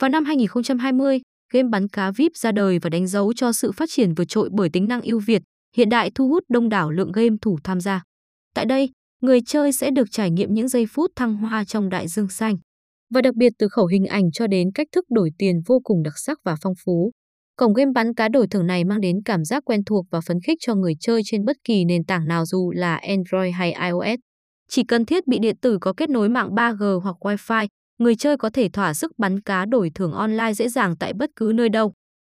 Vào năm 2020, game bắn cá VIP ra đời và đánh dấu cho sự phát triển vượt trội bởi tính năng ưu việt, hiện đại thu hút đông đảo lượng game thủ tham gia. Tại đây, người chơi sẽ được trải nghiệm những giây phút thăng hoa trong đại dương xanh. Và đặc biệt từ khẩu hình ảnh cho đến cách thức đổi tiền vô cùng đặc sắc và phong phú. Cổng game bắn cá đổi thưởng này mang đến cảm giác quen thuộc và phấn khích cho người chơi trên bất kỳ nền tảng nào dù là Android hay iOS. Chỉ cần thiết bị điện tử có kết nối mạng 3G hoặc Wi-Fi, người chơi có thể thỏa sức bắn cá đổi thưởng online dễ dàng tại bất cứ nơi đâu.